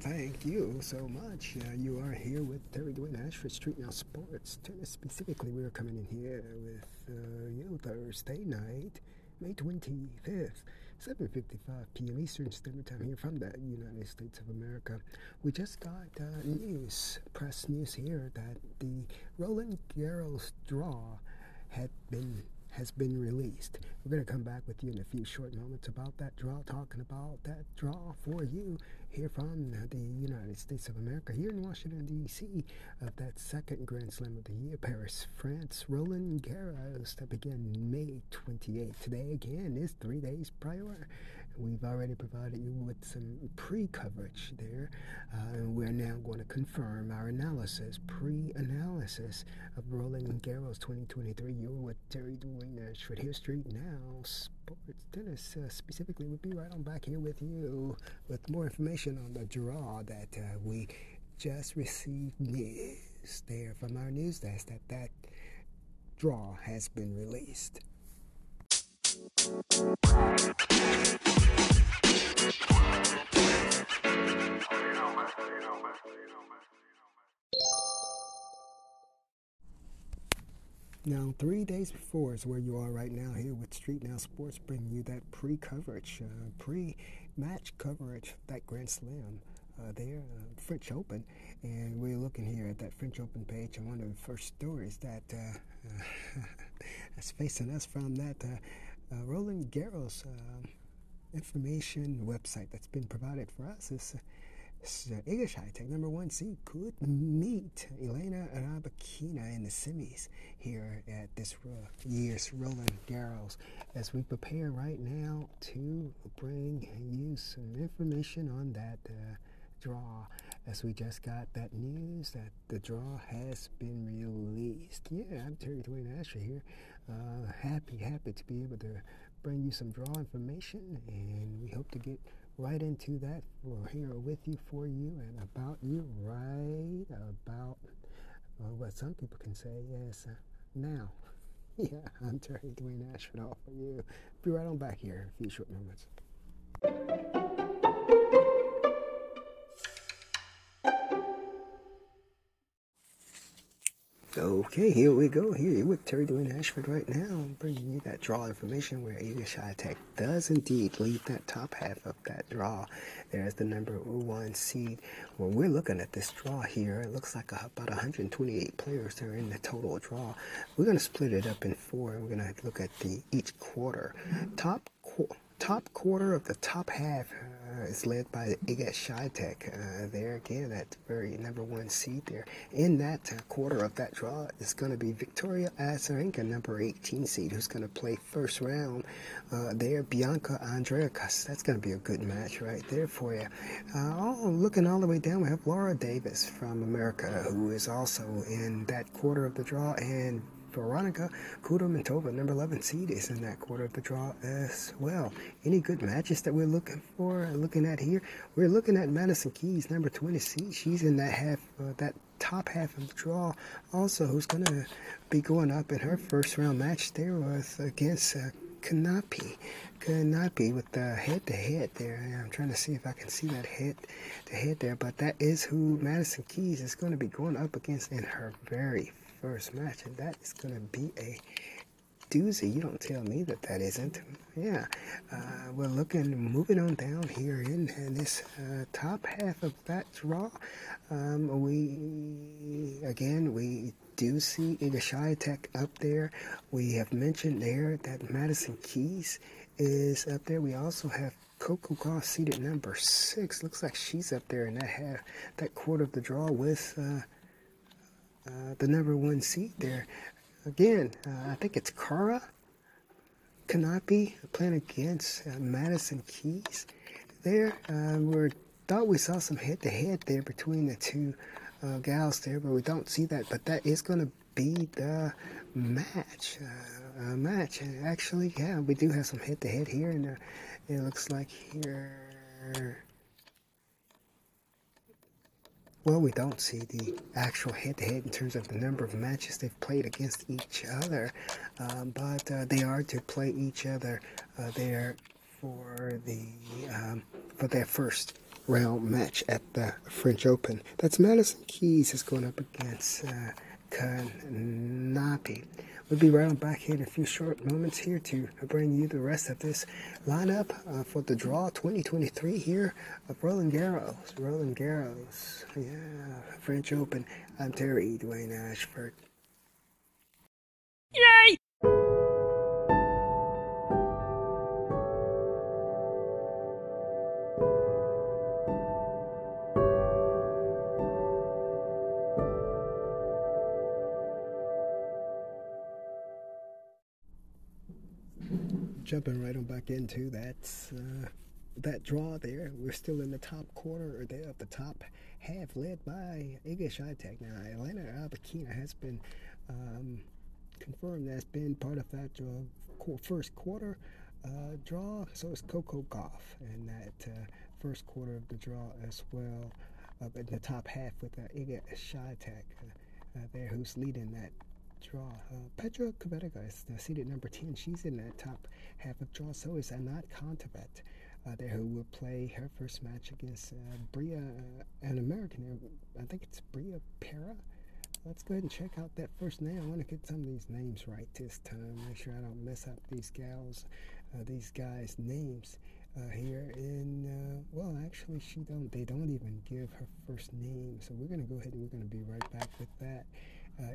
Thank you so much. Uh, you are here with Terry Dwayne Ashford Street Now Sports. Tennis specifically, we are coming in here with, uh, you know, Thursday night, May 25th, 7.55 p.m. Eastern Standard Time here from the United States of America. We just got uh, news, press news here, that the Roland Garros draw had been has been released. We're going to come back with you in a few short moments about that draw, talking about that draw for you here from the United States of America, here in Washington, D.C., of that second Grand Slam of the year, Paris, France, Roland Garros, that began May 28th. Today, again, is three days prior. We've already provided you with some pre coverage there. Uh, and we're now going to confirm our analysis, pre analysis of Roland Garros 2023. You're with Terry Dwayne Ashford here, Street Now Sports Tennis. Uh, specifically, we'll be right on back here with you with more information on the draw that uh, we just received news there from our news desk that that draw has been released. Now, three days before is where you are right now here with Street Now Sports, bringing you that pre-coverage, uh, pre-match coverage, that Grand Slam uh, there, uh, French Open, and we're looking here at that French Open page, and one of the first stories that uh, uh, that's facing us from that uh, Roland Garros uh, information website that's been provided for us is. Uh, uh, Iga Swiatek, number one seed, could meet Elena Rybakina in the semis here at this year's Roland Garros. As we prepare right now to bring you some information on that uh, draw as we just got that news that the draw has been released. Yeah, I'm Terry Dwayne Asher here. Uh, happy, happy to be able to bring you some draw information and we hope to get right into that. We're here with you, for you, and about you right about what some people can say is uh, now. Yeah, I'm Terry Dwayne Ashford, all for you. Be right on back here in a few short moments. Okay, here we go. Here with Terry Dwayne Ashford right now. Bringing you that draw information where Iga Swiatek does indeed lead that top half of that draw. There's the number one seed. When we're looking at this draw here, it looks like about 128 players are in the total draw. We're going to split it up in four, and we're going to look at the each quarter. Top qu- top quarter of the top half uh, is led by Iga Swiatek. Uh, there again, that very number one seed there. In that uh, quarter of that draw is going to be Victoria Azarenka, number 18 seed, who's going to play first round uh, there. Bianca Andreevka. That's going to be a good match right there for you. Uh, oh, looking all the way down, we have Laura Davis from America, who is also in that quarter of the draw, and Veronika Kudermetova, number 11 seed, is in that quarter of the draw as well. Any good matches that we're looking for, looking at here? We're looking at Madison Keys, number 20 seed. She's in that half, uh, that top half of the draw. Also, who's going to be going up in her first round match there with against uh. Kanepi with the head to head there. I'm trying to see if I can see that head to head there, but that is who Madison Keys is going to be going up against in her very first match, and that is going to be a doozy. You don't tell me that that isn't. Yeah, uh, we're looking, moving on down here in, in this uh, top half of that draw. Um, we, again, we do see Iga Tech up there. We have mentioned there that Madison Keys is up there. We also have Coco Gauff seated number six. Looks like she's up there in that half, that quarter of the draw with uh, uh, the number one seed there. Again, uh, I think it's Kara Kanepi playing against uh, Madison Keys. There, uh, we thought we saw some head-to-head there between the two uh, gals there, but we don't see that. But that is going to be the match. Match. Actually, yeah, we do have some head-to-head here, and it looks like here well, we don't see the actual head-to-head in terms of the number of matches they've played against each other, um, but uh, they are to play each other uh, there for the um, for their first round match at the French Open. That's Madison Keys is going up against uh, Kanepi. We'll be right back here in a few short moments here to bring you the rest of this lineup uh, for the draw 2023 here of Roland Garros. Roland Garros, yeah, French Open. I'm Terry Dwayne Ashford. Jumping right on back into that uh, that draw there. We're still in the top quarter or there at the top half, led by Iga Swiatek. Now, Elena Rybakina has been um, confirmed as been part of that uh, first quarter uh, draw. So it's Coco Gauff in that uh, first quarter of the draw as well. Up in the top half with uh, Iga Swiatek uh, there, who's leading that draw. Uh, Petra Kvitova is uh, seated number 10. She's in that top half of draw. So is Anett Kontaveit uh, there, who will play her first match against uh, Bria, uh, an American. I think it's Bria Para. Let's go ahead and check out that first name. I want to get some of these names right this time. Make sure I don't mess up these gals, uh, these guys' names. Uh, here in uh, well actually she don't they don't even give her first name so we're to go ahead and we're to be right back with that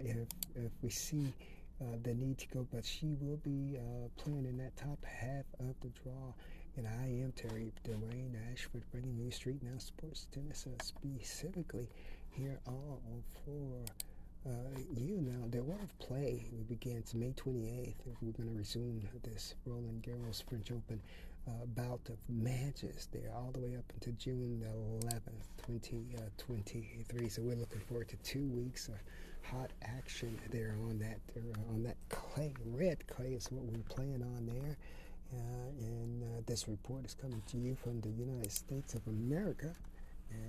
if, if we see uh, the need to go, but she will be uh, playing in that top half of the draw. And I am Terry Dwayne Ashford, bringing you Street Now Sports Tennis uh, specifically here all for uh, you. Now, the world of play begins May 28th. We're going to resume this Roland Garros French Open uh, bout of matches there all the way up until June 11th, 2023. so we're looking forward to two weeks of hot action there on that uh, on that clay. Red clay is what we're playing on there. Uh, and uh, this report is coming to you from the United States of America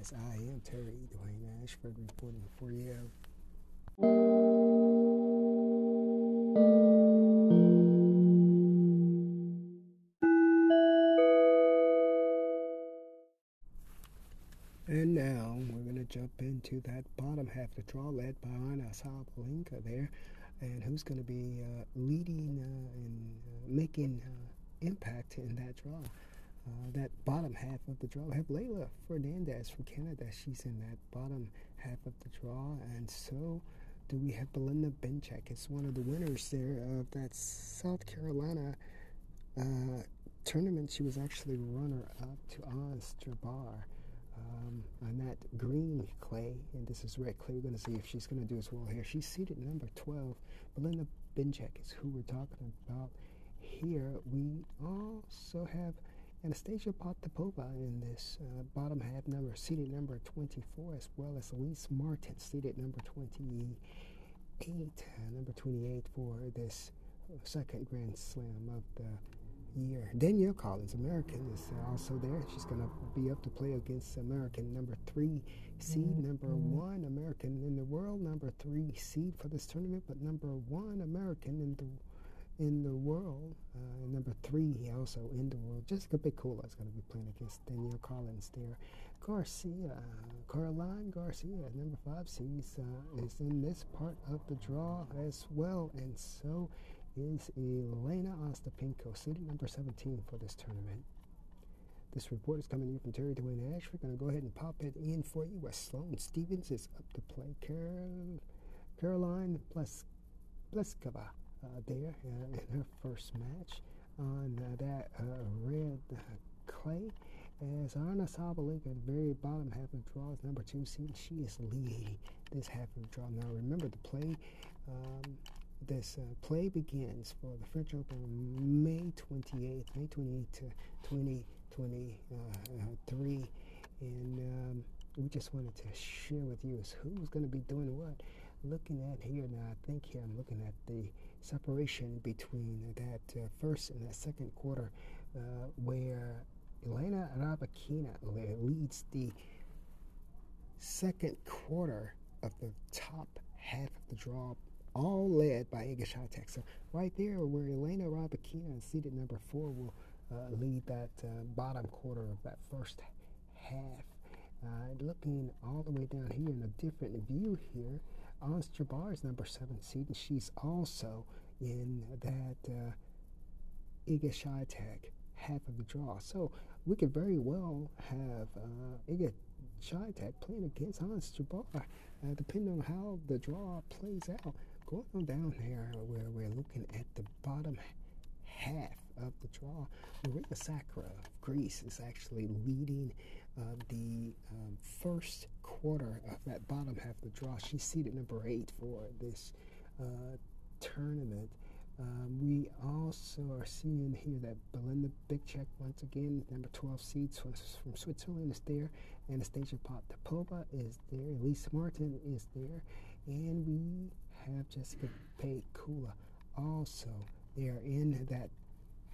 as I am Terry Dwayne Ashford reporting for you. And now jump into that bottom half of the draw led by Anna Sabalenka there. And who's going to be uh, leading uh, and uh, making uh, impact in that draw. Uh, that bottom half of the draw. We have Leylah Fernandez from Canada. She's in that bottom half of the draw. And so do we have Belinda Bencic. It's one of the winners there of that South Carolina uh, tournament. She was actually runner up to Ons Jabeur um, on that green clay, and this is red clay. We're going to see if she's going to do as well here. She's seated number 12. Belinda Bencic is who we're talking about here. We also have Anastasia Potapova in this uh, bottom half number, seated number 24, as well as Elise Martin, seated number 28, uh, number 28 for this second Grand Slam of the year. Danielle Collins, American, is also there. She's going to be up to play against American number three seed, number one American in the world, number three seed for this tournament, but number one American in the in the world. Uh, number three, also in the world. Jessica Pegula is going to be playing against Danielle Collins there. Garcia, uh, Caroline Garcia, number five seeds, uh, is in this part of the draw as well, and so is Elena Ostapenko, seeded number 17 for this tournament. This report is coming in from Terry Dwayne Ash. We're going to go ahead and pop it in for you. Where Sloane Stevens is up to play. Carol, Caroline Pliskova uh, there uh, in her first match on uh, that uh, red clay. As Aryna Sabalenka very bottom half of the draw is number two seed. She is leading this half of the draw. Now remember the play. Um, this uh, play begins for the French Open May 28th, May 28th to 2023. and um, we just wanted to share with you is who's going to be doing what. Looking at here now, I think here I'm looking at the separation between that uh, first and that second quarter, uh, where Elena Rybakina leads the second quarter of the top half of the draw, all led by Iga Swiatek. So right there, where Elena Rybakina, seated number four, will uh, lead that uh, bottom quarter of that first half. Uh, looking all the way down here in a different view here, Ons Jabeur is number seven seed, and she's also in that uh, Iga Swiatek half of the draw. So we could very well have uh, Iga Swiatek playing against Ons Jabeur, uh, depending on how the draw plays out. Going down here where we're looking at the bottom half of the draw, Maria Sakkari of Greece is actually leading uh, the um, first quarter of that bottom half of the draw. She's seated number eight for this uh, tournament. Um, we also are seeing here that Belinda Bicek, once again, number 12 seeds from, from Switzerland, is there. Anastasia Potapova is there. Elise Martin is there. And we have Jessica Pegula also. They are in that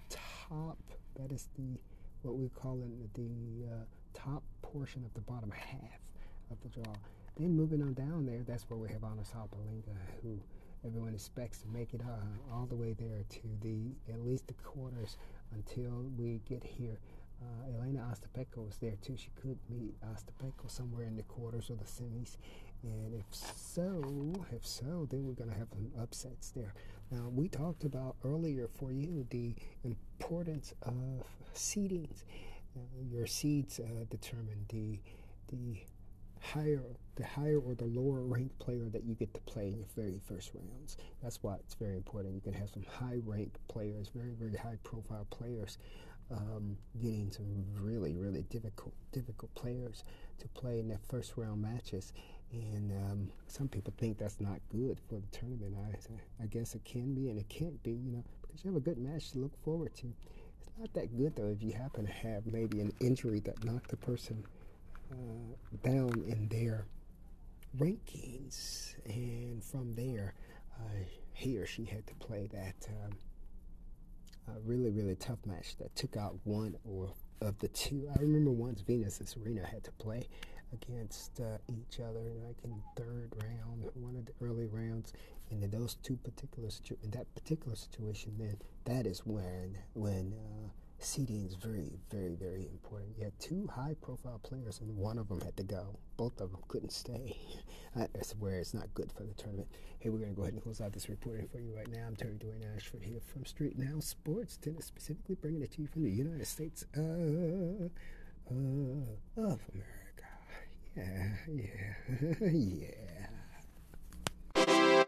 top, that is the, what we call it, the uh, top portion of the bottom half of the draw. Then moving on down there, that's where we have Sabalenka, who everyone expects to make it uh, all the way there to the at least the quarters until we get here. Uh, Elena Ostapenko is there too. She could meet Ostapenko somewhere in the quarters or the semis. And if so, if so, then we're going to have some upsets there. Now, we talked about earlier for you the importance of seedings. Your seeds uh, determine the the higher the higher or the lower ranked player that you get to play in your very first rounds. That's why it's very important. You can have some high ranked players, very very high profile players, um, getting some really really difficult difficult players to play in their first round matches. And um, some people think that's not good for the tournament. I I guess it can be and it can't be. You know because you have a good match to look forward to. It's not that good though if you happen to have maybe an injury that knocked the person uh, down in their rankings, and from there, uh, he or she had to play that um, really, really tough match that took out one or of the two. I remember once Venus and Serena had to play against uh, each other, like in third round, one of the early rounds, and in those two particular situ- in that particular situation, then that is when when uh, seeding is very, very, very important. You had two high profile players, and one of them had to go. Both of them couldn't stay. That's where it's not good for the tournament. Hey, we're going to go ahead and close out this reporting for you right now. I'm Terry Dwayne Ashford here from Street Now Sports, tennis specifically, bringing it to you from the United States uh, uh, of America. Yeah, yeah, yeah.